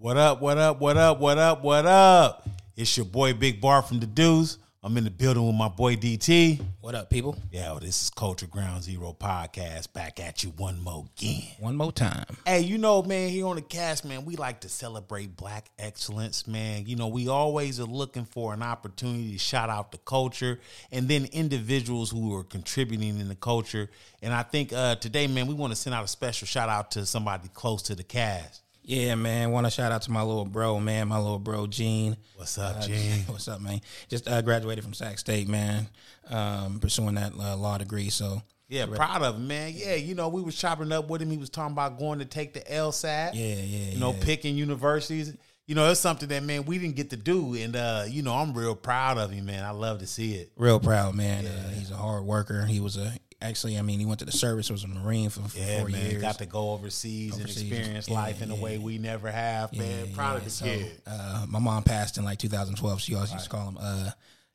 What up, what up, what up, what up, what up? It's your boy Big Bar from the Deuce. I'm in the building with my boy DT. What up, people? Yeah, this is Culture Ground Zero Podcast. Back at you one more again. One more time. Hey, you know, man, here on the cast, man, we like to celebrate black excellence, man. You know, we always are looking for an opportunity to shout out the culture and then individuals who are contributing in the culture. And I think uh, today, man, we want to send out a special shout out to somebody close to the cast. Yeah, man. Want to shout out to my little bro, man. My little bro, Gene. What's up, Uh, Gene? What's up, man? Just uh, graduated from Sac State, man. Um, pursuing that uh, law degree. So Yeah, proud of him, man. Yeah, you know, we was chopping up with him. He was talking about going to take the LSAT. yeah, yeah, you know, yeah. picking universities. You know, it's something that man we didn't get to do, and uh, you know, I'm real proud of him, man. I love to see it. real proud, man. Uh, he's a hard worker. He was a actually, I mean, he went to the service. Was a Marine for, for Yeah, four man, years. got to go overseas, and experience Yeah, life in a yeah. way we never have, man. Yeah, proud yeah. of the So, kid. Uh, my mom passed in like 2012. She always used to call him uh,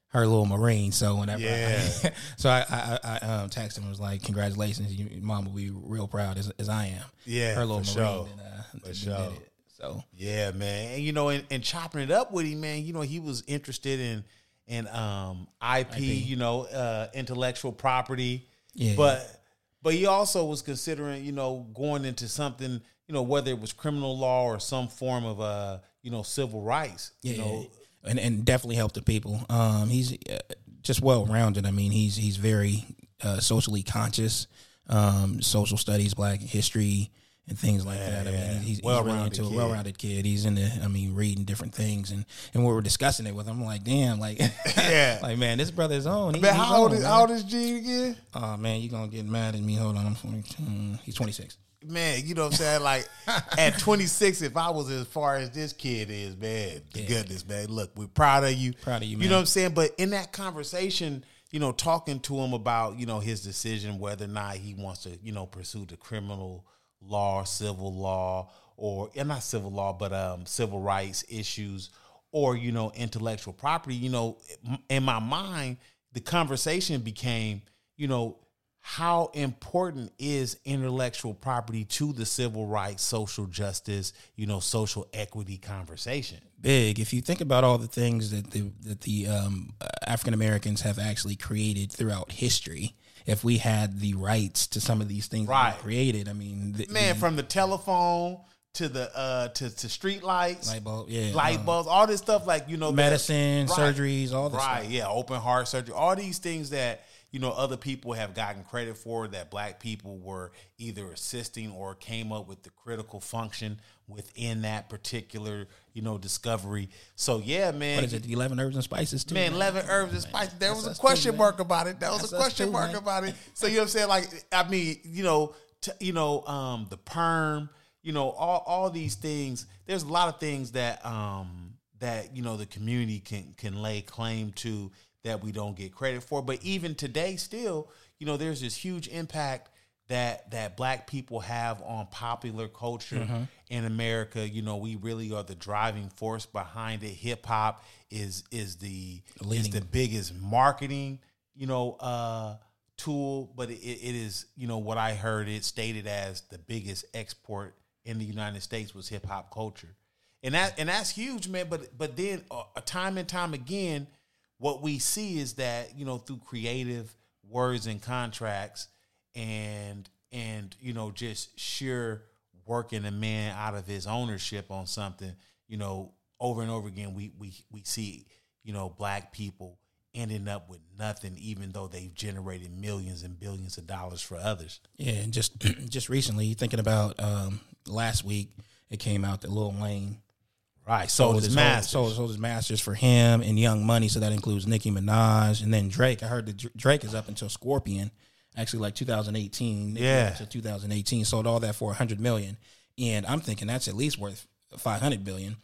her little Marine. So whenever, Yeah. I, so I, I, I um, texted him and was like, "Congratulations, you, mom will be real proud as, as I am." Yeah, her little Marine. sure. And, uh, For sure. So Yeah, man, and you know, and, and chopping it up with him, man. You know, he was interested in in um IP, you know, uh intellectual property. Yeah. But but he also was considering, you know, going into something, you know, whether it was criminal law or some form of uh, you know, civil rights. yeah, You know, and and definitely helped the people. Um, he's uh, just well rounded. I mean, he's he's very uh, socially conscious. Um, social studies, Black history, and things like that. I yeah. mean, he's, he's really into a well-rounded kid. He's into, I mean, reading different things, and and we were discussing it with him, I'm like, damn, like, Yeah. like man, this brother's on. He, Man, he's how old is how old is Gene again? Oh man, you gonna get mad at me? Hold on, I'm 22. Hmm, he's 26. Man, you know what I'm saying? Like at 26, if I was as far as this kid is, man, the Yeah. goodness, man. Look, we're proud of you. Proud of you, You man. know what I'm saying? But in that conversation, you know, talking to him about, you know, his decision whether or not he wants to, you know, pursue the criminal law, civil law, or and not civil law, but um civil rights issues or, you know, intellectual property, you know, in my mind, the conversation became, you know, how important is intellectual property to the civil rights, social justice, you know, social equity conversation? big. If you think about all the things that the that the um, African Americans have actually created throughout history, if we had the rights to some of these things that Right. we created, I mean, the, Man, the from the telephone to the uh to, to street lights, light bulb, yeah, light um, bulbs, all this stuff like you know medicine, surgeries, all this. right stuff. yeah open heart surgery all these things that you know other people have gotten credit for that black people were either assisting or came up with the critical function within that particular you know discovery so yeah man What is it? The Eleven herbs and spices, too. Man, eleven herbs and spices. There was a us too, question mark about it. That was That's a question too, mark man. about it. So you know what I'm saying? Like, I mean, you know, t- you know, um, the perm, you know, all all these things. There's a lot of things that um that you know the community can can lay claim to that we don't get credit for. But even today, still, you know, there's this huge impact that that black people have on popular culture Mm-hmm. in America. You know, we really are the driving force behind it. Hip hop is is the is the biggest marketing, you know, uh tool, but it, it is, you know, what I heard it stated as the biggest export in the United States was hip hop culture. And that and that's huge, man, but but then uh, time and time again what we see is that, you know, through creative words and contracts and and you know just sheer working a man out of his ownership on something you know over and over again we we we see you know black people ending up with nothing even though they've generated millions and billions of dollars for others. Yeah, and just just recently, thinking about um, last week, it came out that Lil Wayne right so sold his his master sold, sold his masters for him and Young Money, so that includes Nicki Minaj and then Drake. I heard that Drake is up until Scorpion, actually like 2018. Nicki Yeah. to 2018 sold all that for 100 million, and I'm thinking that's at least worth 500 billion.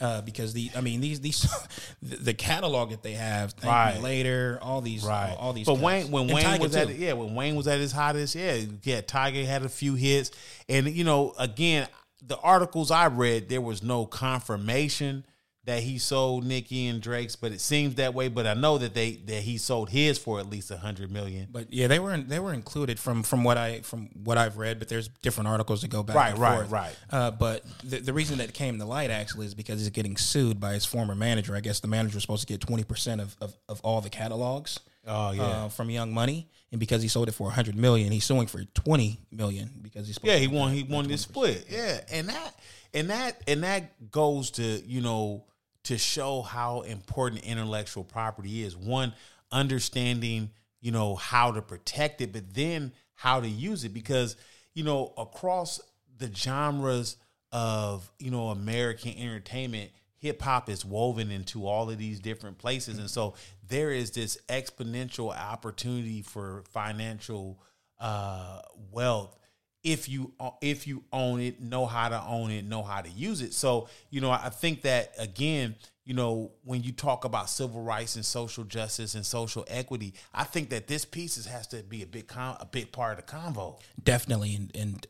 Uh, because the, I mean, these, these, the, catalog that they have, thank Right. later, all these, Right. all, all these. But cuts. Wayne, when And Wayne Tyga was at yeah, when Wayne was at his hottest, yeah, yeah, Tyga had a few hits, and you know, again, the articles I read, there was no confirmation that he sold Nicki and Drake's, but it seems that way. But I know that they that he sold his for at least a hundred million. But yeah, they were they were included from from what I from what I've read. But there's different articles that go back. Right, right, forth. right. Uh, but the, the reason that it came to light actually is because he's getting sued by his former manager. I guess the manager was supposed to get twenty percent of, of of all the catalogs. Oh, yeah. uh, from Young Money, and because he sold it for a hundred million, he's suing for twenty million because he's Yeah, he won. He won this split. Yeah, and that and that and that goes to you know to show how important intellectual property is. One, understanding you know how to protect it, but then how to use it because you know across the genres of you know American entertainment. Hip hop is woven into all of these different places, and so there is this exponential opportunity for financial uh, wealth if you if you own it, know how to own it, know how to use it. So you know, I think that again, you know, when you talk about civil rights and social justice and social equity, I think that this piece has to be a big con- a big part of the convo. definitely and, and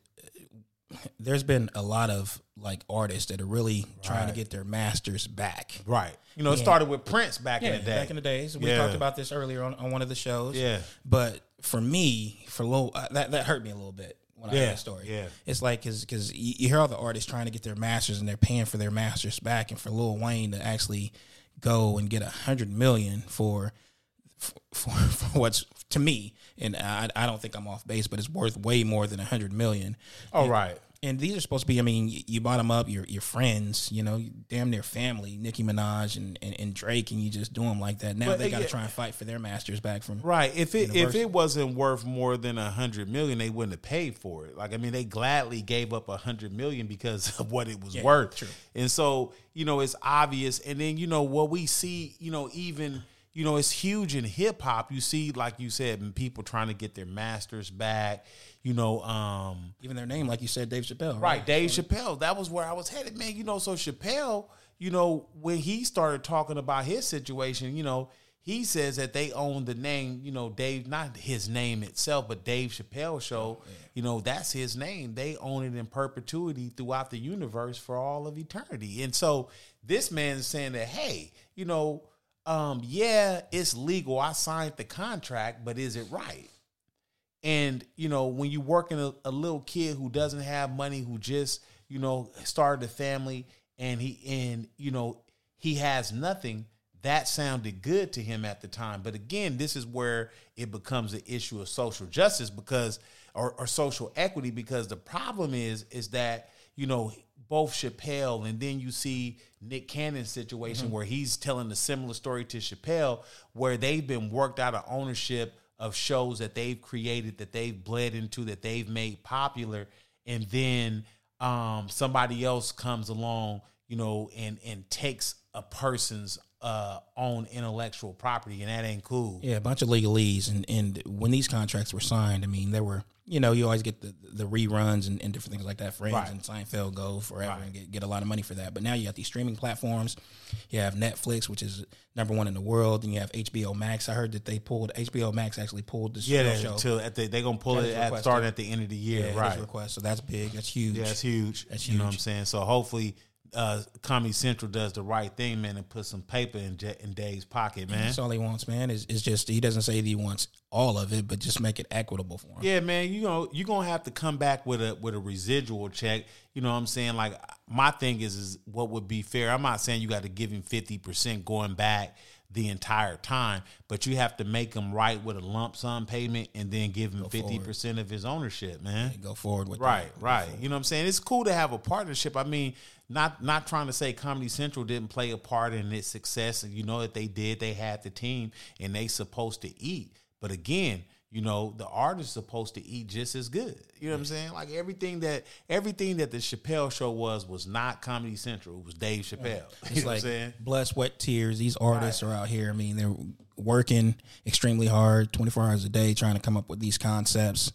there's been a lot of like artists that are really trying to get their masters back Right. You know, it started with Prince back in the day. back in the days we Yeah. talked about this earlier on, on one of the shows Yeah. but for me for low uh, that, that hurt me a little bit when I heard that story yeah. it's like because because you, you hear all the artists trying to get their masters and they're paying for their masters back and for Lil Wayne to actually go and get a hundred million for for, for what's to me, and I, I don't think I'm off base, but it's worth way more than a hundred million. Oh, right. And these are supposed to be. I mean, you, you bought them up. Your your friends, you know, damn near family. Nicki Minaj and, and, and Drake, and you just do them like that. Now But, they got to yeah. try and fight for their masters back from. Right. If it if it wasn't worth more than a hundred million, they wouldn't have paid for it. Like I mean, they gladly gave up a hundred million because of what it was Yeah, worth. true. And so you know it's obvious. And then you know what we see. You know even you know it's huge in hip hop. You see, like you said, people trying to get their masters back. You know, um, Even their name, like you said, Dave Chappelle. Right, Dave Chappelle. That was where I was headed, man. You know, so Chappelle, you know, when he started talking about his situation, you know, he says that they own the name, you know, Dave, not his name itself, but Dave Chappelle Show. You know, that's his name. They own it in perpetuity throughout the universe for all of eternity. And so this man is saying that, hey, you know, um, yeah, it's legal. I signed the contract, but is it right? And you know, when you working a, a little kid who doesn't have money, who just you know started a family, and he and you know he has nothing, that sounded good to him at the time. But again, this is where it becomes an issue of social justice because or, or social equity because the problem is is that you know both Chappelle and then you see Nick Cannon's situation where he's telling a similar story to Chappelle where they've been worked out of ownership of shows that they've created that they've bled into that they've made popular and then um, somebody else comes along you know and and takes a person's uh, own intellectual property and that ain't cool. Yeah, a bunch of legalese, and and when these contracts were signed, I mean, there were you know you always get the the reruns and, and different things like that. Friends Right. and Seinfeld go forever Right. and get, get a lot of money for that. But now you got these streaming platforms. You have Netflix, which is number one in the world, and you have HBO Max. I heard that they pulled HBO Max actually pulled the yeah show. till at the, they're gonna pull it at starting at the end of the year yeah, right request. So that's big. That's huge. Yeah, it's huge. That's You know what I'm saying? So hopefully, uh, Comedy Central does the right thing, man, and put some paper in, J- in Dave's pocket, man. That's all he wants, man. Is is just he doesn't say that he wants all of it, but just make it equitable for him. Yeah, man, you know, you're gonna have to come back with a with a residual check. You know what I'm saying? Like my thing is is what would be fair. I'm not saying you got to give him 50% going back the entire time, but you have to make him right with a lump sum payment and then give him 50% of his ownership, man. Go forward with Right, that. right. You know what I'm saying? It's cool to have a partnership. I mean, not not trying to say Comedy Central didn't play a part in its success. You know that they did. They had the team and they supposed to eat. But again, you know, the artist supposed to eat just as good. You know what I'm saying? Like everything that everything that the Chappelle show was was not Comedy Central. It was Dave Chappelle. You It's know what I'm like saying? blood, sweat, tears. These artists are out here. I mean, they're working extremely hard, twenty four hours a day, trying to come up with these concepts,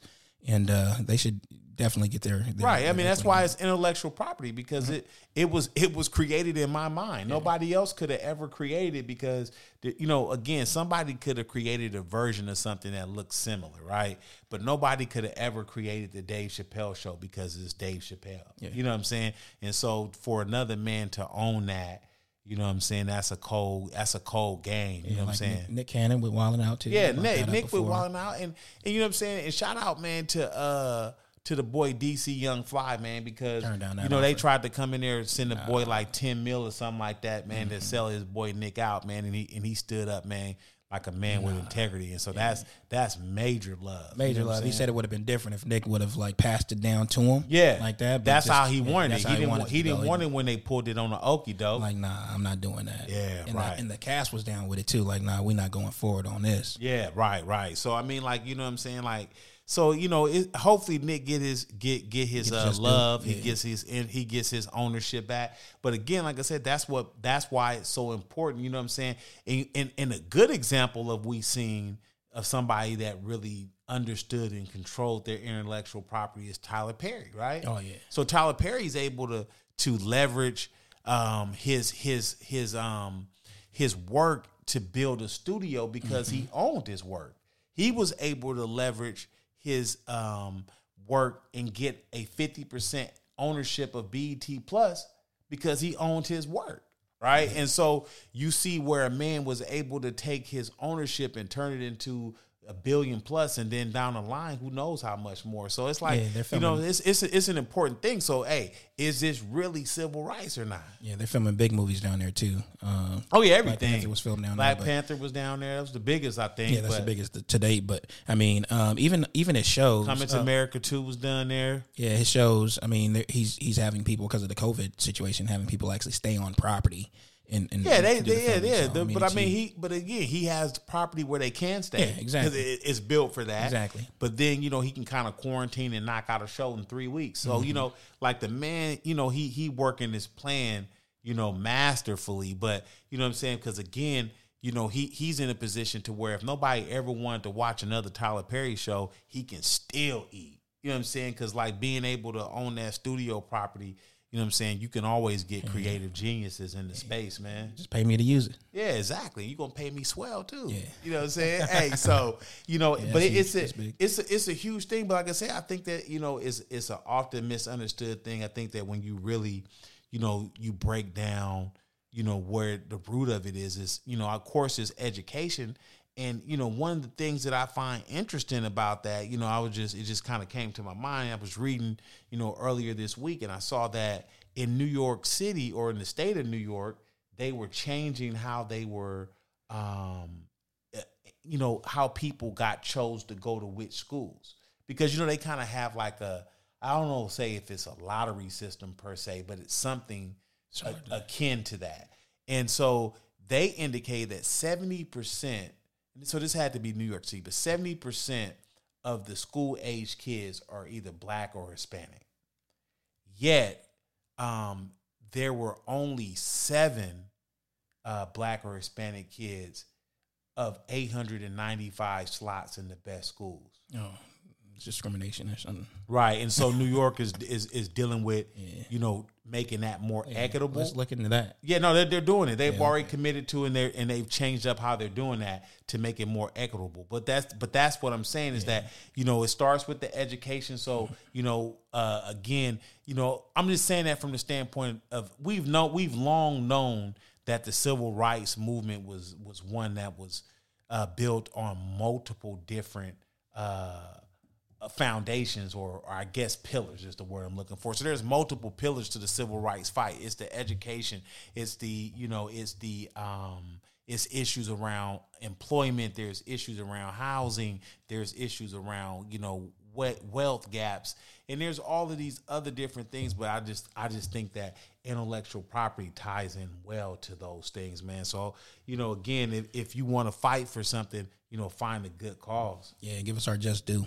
and uh, they should definitely get their, their Right. I mean, that's why it's intellectual property because it it was it was created in my mind. Nobody else could have ever created it because the- you know, again, somebody could have created a version of something that looks similar, right? But nobody could have ever created the Dave Chappelle show because it's Dave Chappelle. You know what I'm saying? And so for another man to own that You know what I'm saying? That's a cold. That's a cold game. You know what I'm saying? Nick, Nick Cannon with Wild 'N Out too. Yeah, Nick, Nick with. Wild 'N Out, and and you know what I'm saying. And shout out, man, to uh to the boy DC Young Fly, man, because Turned down that you know they tried to come in there and send the boy like ten mil or something like that, man, Mm-hmm. to sell his boy Nick out, man, and he and he stood up, man, like a man with integrity, and so that's that's major love, you Major know love. He said it would have been different if Nick would have like passed it down to him. Yeah, like that. That's just- how he wanted that's it. how He didn't. Want, it he didn't want it when they pulled it on the okie doke. Like, nah, I'm not doing that. Yeah, and right. The, and the cast was down with it too. Like, nah, we're not going forward on this. Yeah, right, right. So I mean, like you know what I'm saying, like so you know, it, hopefully Nick get his get get his uh, love. He gets his and he gets his ownership back. But again, like I said, that's what that's why it's so important. You know what I'm saying? And and, and a good example of we seen of somebody that really understood and controlled their intellectual property is Tyler Perry, right? Oh, yeah. So Tyler Perry is able to to leverage um, his his his um his work to build a studio because he owned his work. He was able to leverage his um, work and get a fifty percent ownership of BET Plus because he owned his work. Right. And so you see where a man was able to take his ownership and turn it into a billion plus, and then down the line, who knows how much more. So it's like Yeah, you know, it's it's it's an important thing. So hey, is this really civil rights or not? Yeah, they're filming big movies down there too. Um, Oh yeah, Black everything Panther was filmed down Black there. but- Panther was down there. That was the biggest, I think. yeah, that's the biggest to date. But I mean, um, even even his shows. Coming to uh, America too was done there. Yeah, his shows. I mean, he's he's having people because of the COVID situation, having people actually stay on property. And, and Yeah, they, they yeah, yeah. So, The- but I mean, he, but again, he has property where they can stay. Yeah, exactly. it, it's built for that. Exactly. But then you know he can kind of quarantine and knock out a show in three weeks. So Mm-hmm. you know, like the man, you know, he he working his plan, you know, masterfully. But you know what I'm saying? Because again, you know, he he's in a position to where if nobody ever wanted to watch another Tyler Perry show, he can still eat. You know what I'm saying? Because like being able to own that studio property. You know what I'm saying? You can always get creative geniuses in the space, man. just pay me to use it. Yeah, exactly. You're gonna pay me swell too. Yeah. You know what I'm saying? hey, so you know, but it, it's a it's a it's a huge thing. But like I said, I think that you know it's it's an often misunderstood thing. I think that when you really, you know, you break down, you know, where the root of it is, is you know, of course, is education. And you know, one of the things that I find interesting about that, you know, I was just it just kind of came to my mind. I was reading, you know, earlier this week, and I saw that in New York City or in the state of New York, they were changing how they were um uh, you know how people got chose to go to which schools. Because you know they kind of have like a i don't know say if it's a lottery system per se but it's something a- akin to that. And so they indicate that 70% so this had to be new york city but 70% of the school age kids are either black or hispanic yet um, there were only seven uh, black or Hispanic kids of 895 slots in the best schools. Oh, discrimination or something. Right, and so New York is is is dealing with you know making that more equitable. Let's look into that. Yeah, no, they're, they're doing it. They've already committed to, and they and they've changed up how they're doing that to make it more equitable. But that's but that's what I'm saying is that you know it starts with the education. So you know, uh, again, you know, I'm just saying that from the standpoint of we've known we've long known that the civil rights movement was was one that was uh, built on multiple different. Uh, foundations or, or I guess pillars is the word I'm looking for. So there's multiple pillars to the civil rights fight. It's the education. It's the you know it's the um it's issues around employment. There's issues around housing. There's issues around you know we- wealth gaps, and there's all of these other different things. But I just I just think that intellectual property ties in well to those things, man. So you know again, if, if you want to fight for something, you know find a good cause. Yeah, give us our just due.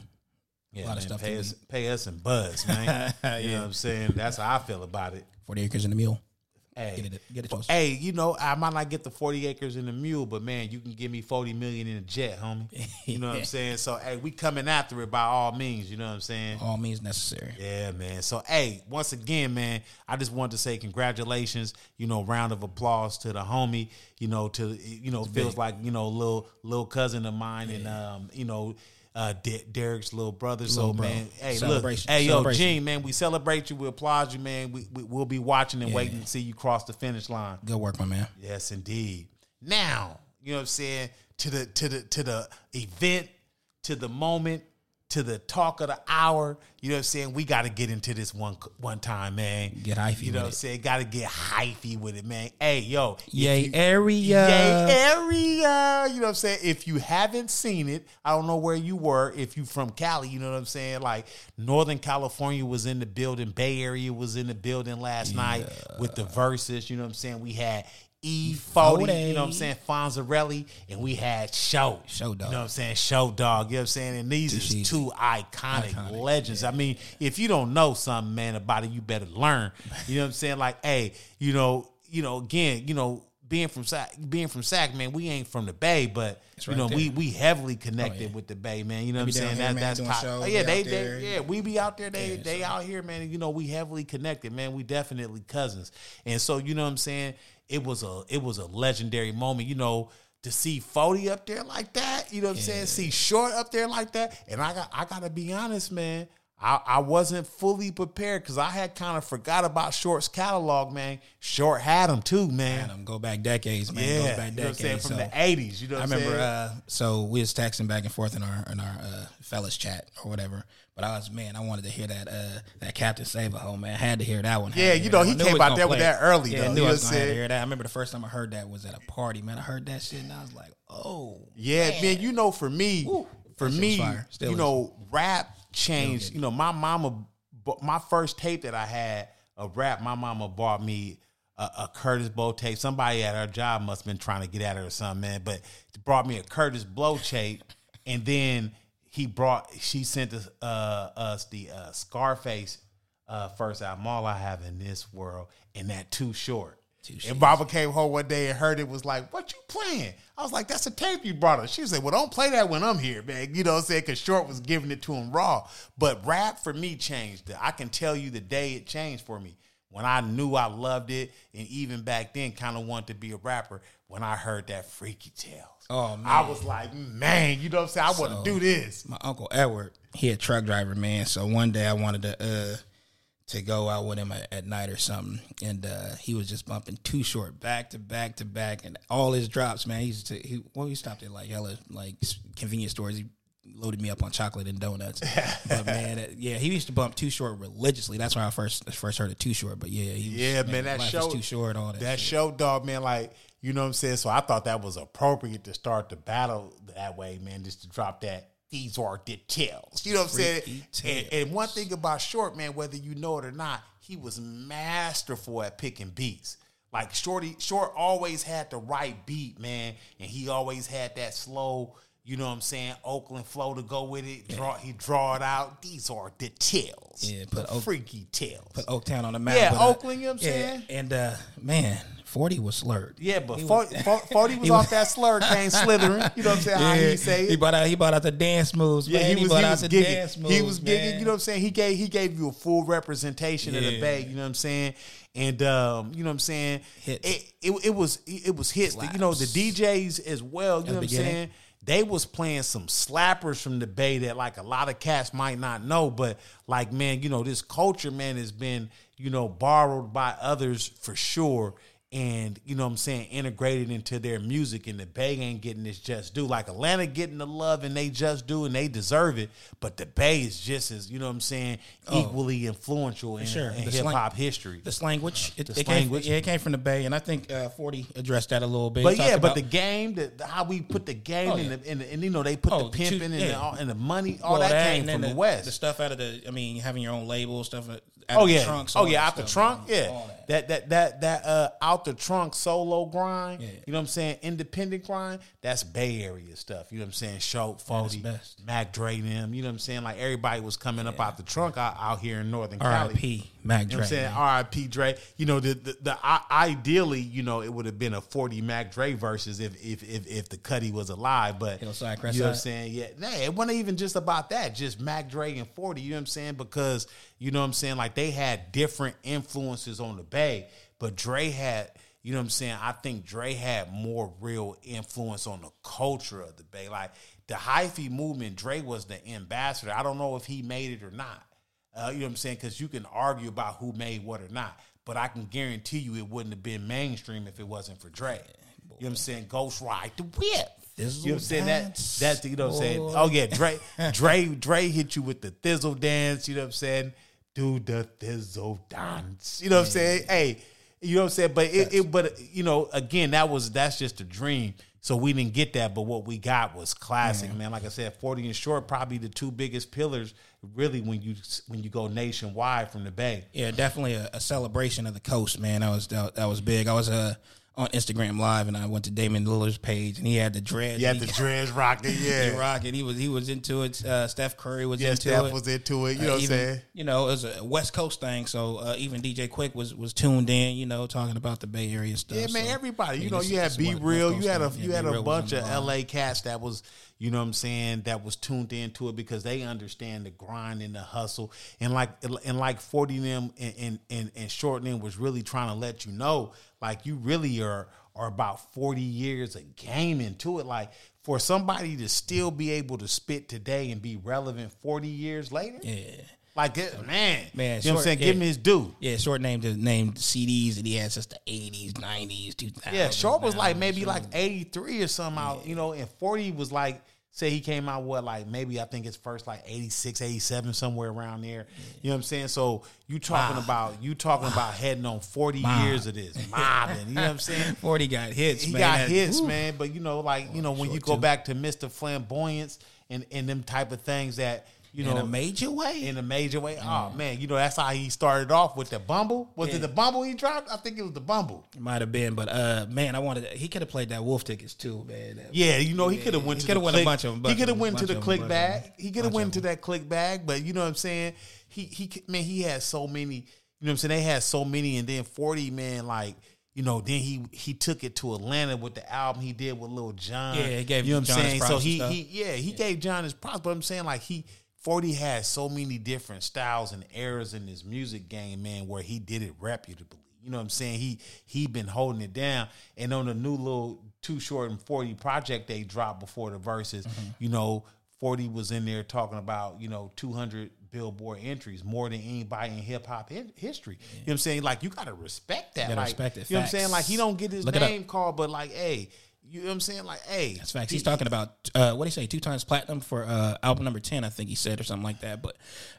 Yeah, lot of stuff Pay us, pay us and buzz, man. You know what I'm saying? That's how I feel about it. Forty acres and a mule. Hey, Get it, get it us. hey, you know, I might not get the 40 acres in the mule, but man, you can give me 40 million in a jet, homie. You know what I'm saying? So, hey, we coming after it by all means. You know what I'm saying? All means necessary. Yeah, man. So, hey, once again, man, I just wanted to say congratulations. You know, round of applause to the homie. You know, to you know, feels like you know, little little cousin of mine, and um, you know, uh, De- Derek's little brother. So Little bro. man, hey, look, hey, yo, Gene, man, we celebrate you, we applaud you, man. We, we we'll be watching and Yeah. waiting to see you cross the finish line. Good work, my man. Yes, indeed. Now, you know what I'm saying? To the to the to the event, to the moment, to the talk of the hour. You know what I'm saying? We got to get into this one one time, man. Get hyphy You know what I'm saying? Got to get hyphy with it, man. Hey, yo. Yay you- area. Yay area. You know what I'm saying? If you haven't seen it, I don't know where you were. If you from Cali, you know what I'm saying? Like Northern California was in the building, Bay Area was in the building last night with the Verzuz. You know what I'm saying? We had E40, you know what I'm saying? Fonzarelli, and we had Short. Short Dog. You know what I'm saying? Short Dog. You know what I'm saying? And these is two iconic, Iconic, legends. I mean, if you don't know something, man, about it, you better learn. You know what I'm saying? Like, hey, you know, you know, again, you know, being from Sac, being from Sac, man, we ain't from the Bay, but you know, we there. we heavily oh, connected Oh, yeah. with the Bay, man. You know what I'm saying? here, man, that's shows, Oh, yeah, they they, they yeah, we be out there. They Yeah, they so- out here, man. You know, we heavily connected, man. We definitely cousins, and so you know what I'm saying. It was a it was a legendary moment, you know. To see Fody up there like that, you know what I'm saying? See Short up there like that, and I got I gotta be honest, man. I, I wasn't fully prepared because I had kind of forgot about Short's catalog, man. Short had him too, man. Man, go back decades, man. yeah, Goes you back know what I'm saying decades. from so- the '80s. You know, what I remember. Uh, so we was texting back and forth in our in our uh, fellas chat or whatever. But I was man, I wanted to hear that uh, that Captain Save a Ho man. I had to hear that one. Yeah, you know, he came out there with that early, Yeah, though. knew You I was gonna have to saying? hear that. I remember the first time I heard that was at a party. Man, I heard that shit and I was like, oh, Yeah, man. You know, for me, for me. Still you is. know, rap changed. You know, my mama, my first tape that I had of rap, my mama bought me a, a Kurtis Blow tape. Somebody at her job must have been trying to get at her or something, man. But brought me a Kurtis Blow tape, and then he brought. She sent us, uh, us the uh, Scarface uh, first album. All I have in this world, and that Too Short. And Baba came home one day and heard it was like, "What you playing?" I was like, "That's a tape you brought us." She said, "Well, don't play that when I'm here, man." You know what I'm saying? Because Short was giving it to him raw. But rap for me changed. I can tell you the day it changed for me when I knew I loved it, and even back then, kind of wanted to be a rapper. When I heard that Freaky Tales, Oh, man. I was like, "Man, you know what I'm saying? I want to do this." my uncle Edward, he a truck driver, man. So one day I wanted to uh to go out with him at, at night or something, and uh he was just bumping too short back to back to back, and all his drops, man. He used to he well he stopped at like hella like convenience stores. He loaded me up on chocolate and donuts. but man, yeah, he used to bump too short religiously. That's when I first first heard it too short. But yeah, he was, Yeah, man, that life show too short. All that. That shit. show dog, man, like you know what I'm saying. So I thought that was appropriate to start the battle that way, man, just to drop that. These are details. You know what I'm saying? And, and one thing about Short, man, whether you know it or not, he was masterful at picking beats. Like Shorty, Short always had the right beat, man, and he always had that slow. You know what I'm saying? Oakland flow to go with it. Draw, he draw it out. These are details. Yeah, put the Oak- freaky tales. Put Oaktown on the map. Yeah, Oakland, you know what I'm yeah, saying? And uh man, forty was slurred. Yeah, but Forty was- was, 40 was off that slur, came slithering. You know what I'm saying? How he say it. He brought out he brought out the dance moves. yeah, man. he was, brought he out was the gigging. dance moves. he was gigging. man. You know what I'm saying? He gave he gave you a full representation of the Yeah. Bay. You know what I'm saying? And um, you know what I'm saying? Hits. It, it it was it was hits. You know the DJs as well. You know what I'm saying? They was playing some slappers from the Bay that like a lot of cats might not know, but like man, you know this culture man has been you know borrowed by others for sure. And you know what I'm saying, integrated into their music, and the Bay ain't getting this just due. Like Atlanta getting the love, and they just do, and they deserve it. But the Bay is just as you know what I'm saying, equally influential in, Oh. sure. in hip hop history. the language. It, The it came, yeah, it came from the Bay, and I think uh, Forty addressed that a little bit. But yeah, but about- the game, the, how we put the game Oh, in, yeah. the, in the, and you know they put Oh, the pimping and, the, yeah. all, and the money, all well, that, that came from the, West. The stuff out of the, I mean, having your own label, stuff. Out oh yeah, the trunks, oh yeah, out the trunk, man. yeah. That. That that that uh out the trunk solo grind. Yeah. You know what I'm saying? Independent grind. That's Bay Area stuff. You know what I'm saying? Show best. Mac Dre, them. You know what I'm saying? Like everybody was coming up out the trunk out, out here in Northern Cali. R.I.P. Mac You know Dre. what I'm saying? R.I.P. Dre. You know, the, the the I, ideally, you know, it would have been a 40 Mac Dre versus if if if, if the Cuddy was alive. But Hillside, you know what I'm saying? Yeah, nah, it wasn't even just about that. Just Mac Dre and 40. You know what I'm saying? Because you know what I'm saying? Like they had different influences on the Bay, but Dre had. You know what I'm saying? I think Dre had more real influence on the culture of the Bay. Like the hyphy movement, Dre was the ambassador. I don't know if he made it or not. Uh, you know what I'm saying? Because you can argue about who made what or not, but I can guarantee you it wouldn't have been mainstream if it wasn't for Dre. You know what I'm saying? Ghost Ride the Whip. You know what I'm saying? That Dance, that's you know what I'm saying. Oh yeah, Dre, Dre, Dre hit you with the thizzle dance. You know what I'm saying? Do the thizzle dance. You know what I'm saying? Hey, you know what I'm saying? But it, it, but you know, again, that was that's just a dream. So we didn't get that, but what we got was classic, man. Like I said, 40 and short, probably the two biggest pillars, really, when you when you go nationwide from the Bay. Yeah, definitely a, a celebration of the coast, man. That was that, that was big. I was uh, on Instagram Live, and I went to Damian Lillard's page, and he had the dreads. You had the dreads rocking, yeah, he rocking. He was he was into it. Uh, Steph Curry was Yeah, into Steph it. was into it. You know Uh, what I'm saying? You know, it was a West Coast thing, so uh, even DJ Quik was was tuned in. You know, talking about the Bay Area stuff. Yeah, man, so, everybody. You yeah, know, you had B-Real. You had a you had a bunch of. LA cats that was, you know what I'm saying, that was tuned into it because they understand the grind and the hustle. And like and like 40 them and and and, and short them was really trying to let you know, like you really are are about 40 years of gaming to it. Like for somebody to still be able to spit today and be relevant 40 years later. Yeah. Like it, man, Man, you know what I'm short- saying? Give yeah. me his due. Yeah, short name named named CDs that he had since the eighties, nineties, two thousands. Yeah, Short was like maybe like 83 or something out, you know, and 40 was like, say he came out what, like maybe I think his first like 86, 87, somewhere around there. You know what I'm saying? So you talking about, you talking about heading on 40 years of this, mobbing, you know what I'm saying? Forty got hits. He man. got hits, woo. man. But you know, like, you oh, know, when you go back to Mr. Flamboyance and, and them type of things that, you know, in a major way. in a major way. Oh man, you know that's how he started off with the Bumble. Was Yeah. it the Bumble he dropped? I think it was the Bumble. It Might have been, but uh, man, I wanted. He could have played that Wolf tickets too, man. That- Yeah, you know he could have went he coulda the won a bunch of 'em, He could have went to the click of He could have went to that click bag, but you know what I'm saying. He he man, he had so many. You know what I'm saying. They had so many, and then 40 man like. You know, then he he took it to Atlanta with the album he did with Lil Jon. Yeah, he gave you know what John I'm saying. So he he yeah he gave John his props, but I'm saying like he 40 has so many different styles and eras in his music game, man, where he did it reputably. You know what I'm saying? He he been holding it down. And on the new little Too Short and 40 project they dropped before the Verzuz, Mm-hmm. you know, 40 was in there talking about, you know, 200 Billboard entries, more than anybody in hip hop hi- history. You know what I'm saying? Like you gotta respect that. Gotta like, respect it. You know what I'm saying? Like he don't get his Look name called, but like, hey, you know what I'm saying? Like, hey, That's facts. He's talking about uh, what do you say? Two times platinum for uh, album number ten, I think he said, or something like that. But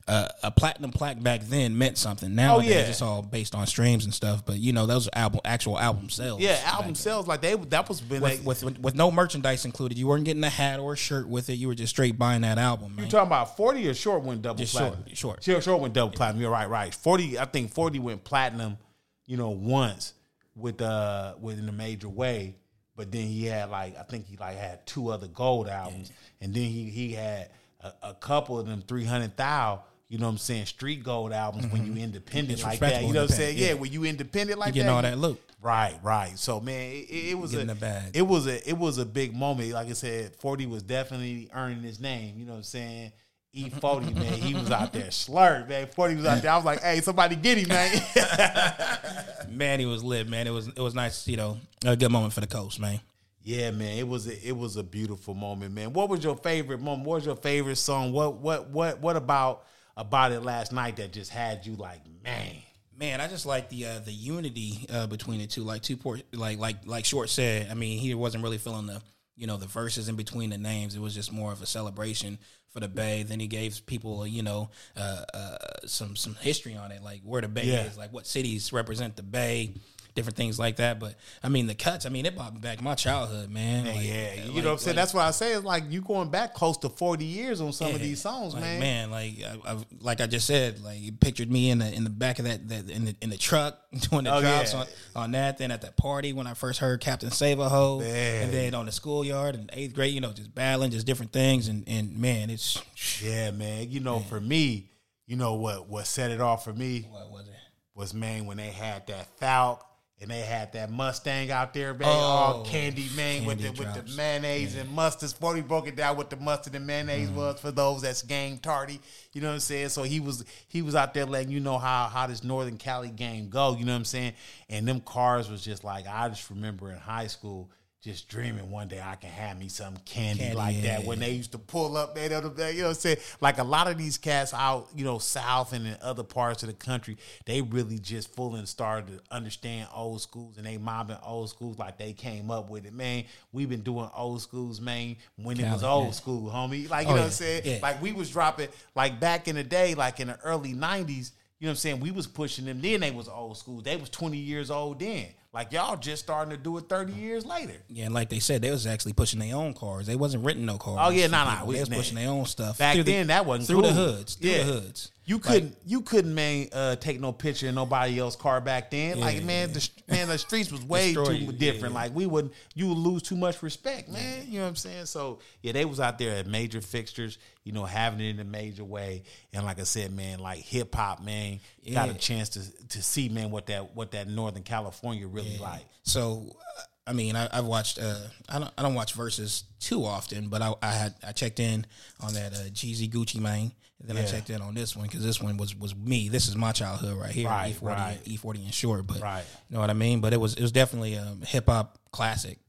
uh, a platinum plaque back then meant something. Nowadays, Oh, yeah. it's all based on streams and stuff. But you know, those album actual album sales. Yeah, album then. sales like they that was been With, like, with, with with no merchandise included, you weren't getting a hat or a shirt with it. You were just straight buying that album, man. You talking about forty or short went double Just platinum? short. short, short went double platinum. You're right, right. Forty, I think forty went platinum. You know, once with uh with in a major way, but then he had like I think he like had two other gold albums, and then he he had a, a couple of them three hundred thou. You know what I'm saying? Street gold albums when you mm-hmm. independent like that. You know what I'm saying? Yeah, yeah. when you independent like getting that. all you- that loot. Right, right. So man, it, it was a bag. it was a it was a big moment. Like I said, Forty was definitely earning his name. You know what I'm saying? E Forty man, he was out there slurred man. Forty was out there. I was like, hey, somebody get him, man. Man, he was lit, man. It was it was nice, you know, a good moment for the coast, man. yeah, man. It was a, it was a beautiful moment, man. What was your favorite moment? What was your favorite song? What what what what about about it last night that just had you like, man? Man, I just like the uh, the unity uh, between the two. Like two port, like like like Short said. I mean, he wasn't really feeling the you know the verses in between the names. It was just more of a celebration for the Bay. Then he gave people you know uh, uh, some some history on it, like where the Bay Yeah. is, like what cities represent the Bay. Different things like that, but I mean the cuts. I mean it brought me back my childhood, man. Like, yeah, you like- know what I'm saying. That's what I say. It's like you going back close to forty years on some of these songs, like, man. Man, like I, I, like I just said, like you pictured me in the in the back of that, that in the in the truck doing the Oh, drops yeah. on, on that. Then at that party when I first heard Captain Save a Ho, and then on the schoolyard in eighth grade, you know, just battling, just different things, and and man, it's Yeah, man. You know, for me, you know what what set it off for me what was it? was man when they had that Falcon and they had that Mustang out there, man, Oh, all candy man with the candy with the drops. mayonnaise and mustard. Forty broke it down what the mustard and mayonnaise Mm. was for those that's game tardy. You know what I'm saying? So he was he was out there letting you know how how this Northern Cali game go. You know what I'm saying? And them cars was just like I just remember in high school. Just dreaming one day I can have me some candy, Candy, like that. When they used to pull up, day, you know what I'm saying? Like a lot of these cats out, you know, south and in other parts of the country, they really just full and started to understand old schools and they mobbing old schools like they came up with it. Man, we've been doing old schools, man, when it was old yeah. school, homie. Like, you Oh, know yeah, what I'm saying? Like we was dropping, like back in the day, like in the early 90s, you know what I'm saying? We was pushing them. Then they was old school. They was 20 years old then. Like y'all just starting to do it 30 years later. Yeah, and like they said, they was actually pushing their own cars. They wasn't renting no cars. Oh, yeah, from nah, nah, people. we- They was pushing their own stuff. Back through the- then, that wasn't through the hoods. Through Yeah. the hoods. You couldn't, you couldn't, man, uh, take no picture in nobody else's car back then. like, Yeah, man, the man, the streets was way too you. different. Yeah, yeah. Like, we would, you would lose too much respect, man. You know what I'm saying? So, yeah, they was out there at major fixtures, you know, having it in a major way. And like I said, man, like hip hop, man, got a chance to to see, man, what that what that Northern California really like. So, uh, I mean, I, I've watched. Uh, I don't. I don't watch Verzuz too often, but I, I had I checked in on that uh, Jeezy Gucci Mane, and then I checked in on this one because this one was was me. This is my childhood right here. Right, E forty, right. E forty and short, but Right. you know what I mean. But it was it was definitely a hip hop classic.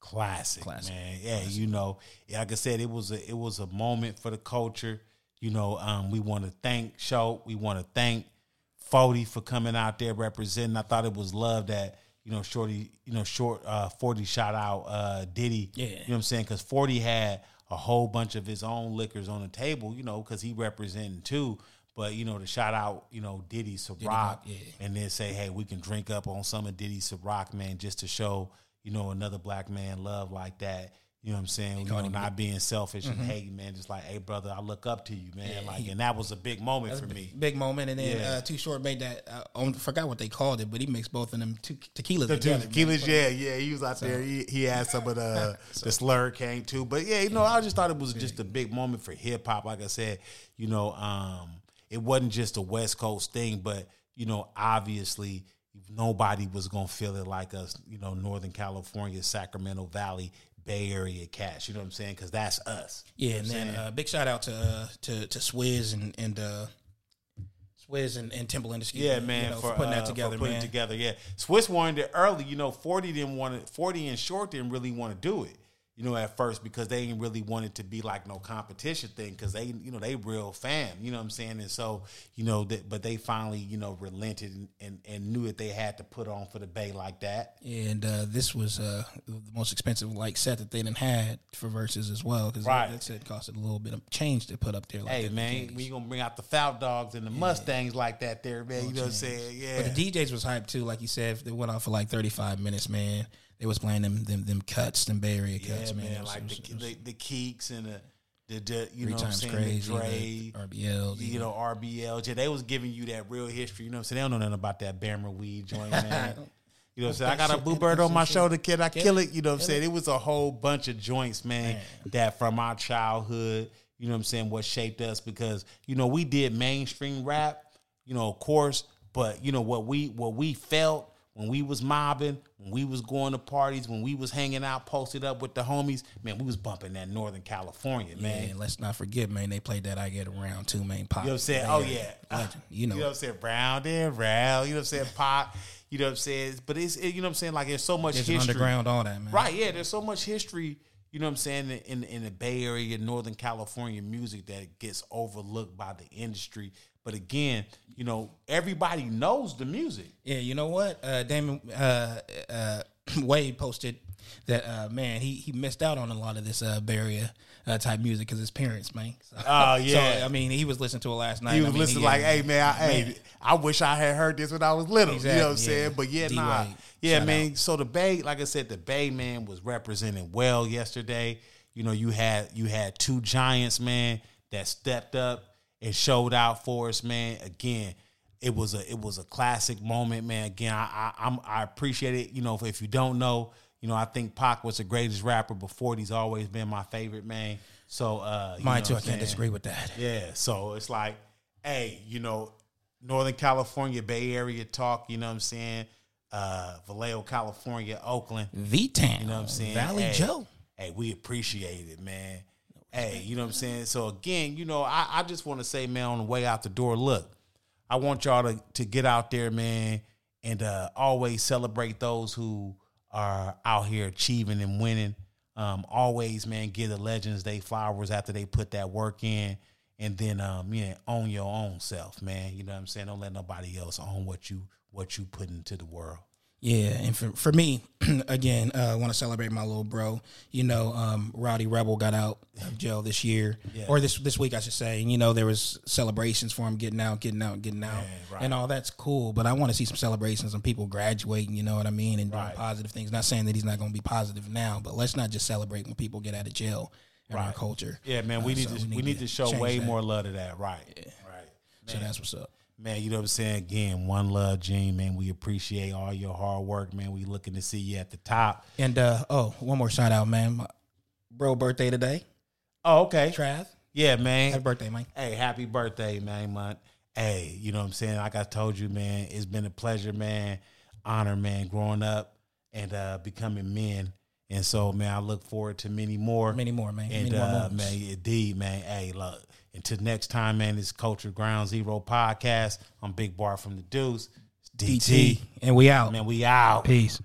Classic, Classic. man. Yeah, you know, like I said, it was a it was a moment for the culture. You know, um, we want to thank Show. We want to thank Forty for coming out there representing. I thought it was love that you know Shorty, you know, short uh, Forty shot out uh, Diddy. Yeah. you know what I'm saying? Because Forty had a whole bunch of his own liquors on the table. You know, because he representing too. But you know, to shout out, you know, Diddy Ciroc, yeah. and then say, hey, we can drink up on some of Diddy Ciroc, man, just to show, you know, another black man love like that. You know what I'm saying? You know, not being selfish and hating, man. Just like, hey, brother, I look up to you, man. like, he- and that was a big moment for me. Big moment, and then Yeah. uh, Too Short made that. Uh, I forgot what they called it, but he mixed both of them two tequilas The together. two man. tequilas, yeah, yeah, he was out there. He, he had some of the the slur came too, but yeah, you know, I just thought it was just a big moment for hip hop. Like I said, you know, um, it wasn't just a West Coast thing, but you know, obviously nobody was gonna feel it like us. You know, Northern California, Sacramento Valley, Bay Area cats. You know what I'm saying? Because that's us. You Yeah, know and then uh, big shout out to uh, to to Swizz and and uh, Swizz and, and Timbaland. excuse Yeah, me, man, you know, for, putting uh, that together, for putting man. it together. Yeah, Swizz wanted it early. You know, forty didn't want it. Forty and short didn't really want to do it. You know, at first because they didn't really want it to be like no competition thing because they, you know, they real fam. You know what I'm saying? And so, you know, that but they finally, you know, relented and, and, and knew that they had to put on for the Bay like that. And uh, this was uh, the most expensive like set that they done had for Verzuz as well because Right. that set costed a little bit of change to put up there. Like Hey man, we gonna bring out the foul dogs and the Mustangs like that there, man. You know what I'm saying? Yeah. But the DJs was hyped too, like you said. They went on for like thirty five minutes, man. They was playing them them them cuts, them Bay Area cuts, yeah, man. man, like was- the, was the the Keeks and the the, the you know what I'm saying, crazy, the Dre, RBL, you know, RBL. Yeah, they was giving you that real history. You know what I'm saying? They don't know nothing about that Bammer weed joint, man. You know what I'm saying? I got a shit- bluebird on my shoulder, kid. I kill it. it. You know what I'm saying? It was a whole bunch of joints, man, that from our childhood, you know what I'm saying, what shaped us because, you know, we did mainstream rap, you know, of course, but you know what we what we felt when we was mobbing, when we was going to parties, when we was hanging out, posted up with the homies, man, we was bumping that Northern California, man. Man, let's not forget, man. They played that I Get Around too, man. Pop. You know what I'm saying? Oh yeah, Legend. You know. You know what I'm saying? Round and round. You know what I'm saying? Pop. You know what I'm saying? But it's it, you know what I'm saying? Like there's so much There's history. underground, all that, man. Right? Yeah. There's so much history. You know what I'm saying? In in the Bay Area, Northern California music that gets overlooked by the industry. But again, you know, everybody knows the music. Yeah, you know what? Uh, Damon uh, uh, Wade posted that uh, man he he missed out on a lot of this uh, Area uh, type music because his parents, man. So, Oh, yeah. So I mean, he was listening to it last night. He was I mean, listening he like, "Hey man, I, hey, I wish I had heard this when I was little." you know what I'm Exactly, saying? But yeah, D. nah, yeah, man. So the Bay, like I said, the Bay man was representing well yesterday. You know, you had you had two giants, man, that stepped up and showed out for us, man. Again, it was a it was a classic moment, man. Again, I I, I'm, I appreciate it. You know, if you don't know, you know, I think Pac was the greatest rapper before. He's always been my favorite, man. So, uh, Mine too. I can't disagree with that. Yeah, so it's like, hey, you know, Northern California, Bay Area talk, you know what I'm saying? Uh Vallejo, California, Oakland, V Town, you know what I'm saying? Valley hey, Joe. Hey, we appreciate it, man. Hey, you know what I'm saying? So again, you know, I, I just want to say, man, on the way out the door, look, I want y'all to, to get out there, man, and uh always celebrate those who are out here achieving and winning. Um, always, man, give the legends they flowers after they put that work in, and then um, yeah, own your own self, man. You know what I'm saying? Don't let nobody else own what you what you put into the world. Yeah, and for for me, again, uh, I want to celebrate my little bro. You know, um, Rowdy Rebel got out of jail this year, Yeah. or this this week, I should say. And, you know, there was celebrations for him getting out, getting out, getting out, right. and all that's cool. But I want to see some celebrations and people graduating. You know what I mean, and doing Right. positive things. Not saying that he's not going to be positive now, but let's not just celebrate when people get out of jail in our Right. culture. Yeah, man, we Uh, need so to we need, to, show way that. more love to that. Right, right. So that's what's up. Man, you know what I'm saying? Again, one love, Gene, man. We appreciate all your hard work, man. We looking to see you at the top. And uh, oh, one more shout out, man. My bro, birthday today. Oh, okay. Trav, Yeah, man. happy birthday, man. Hey, happy birthday, man, man. Hey, you know what I'm saying? Like I told you, man, it's been a pleasure, man. Honor, man, growing up and uh becoming men. And so, man, I look forward to many more. Many more, man. And Many more uh, moments. man, indeed, man. Hey, look. Until next time, man. This is Culture Ground Zero podcast. I'm Big Bar from the Deuce. It's DT. DT, and we out. Man, we out. Peace.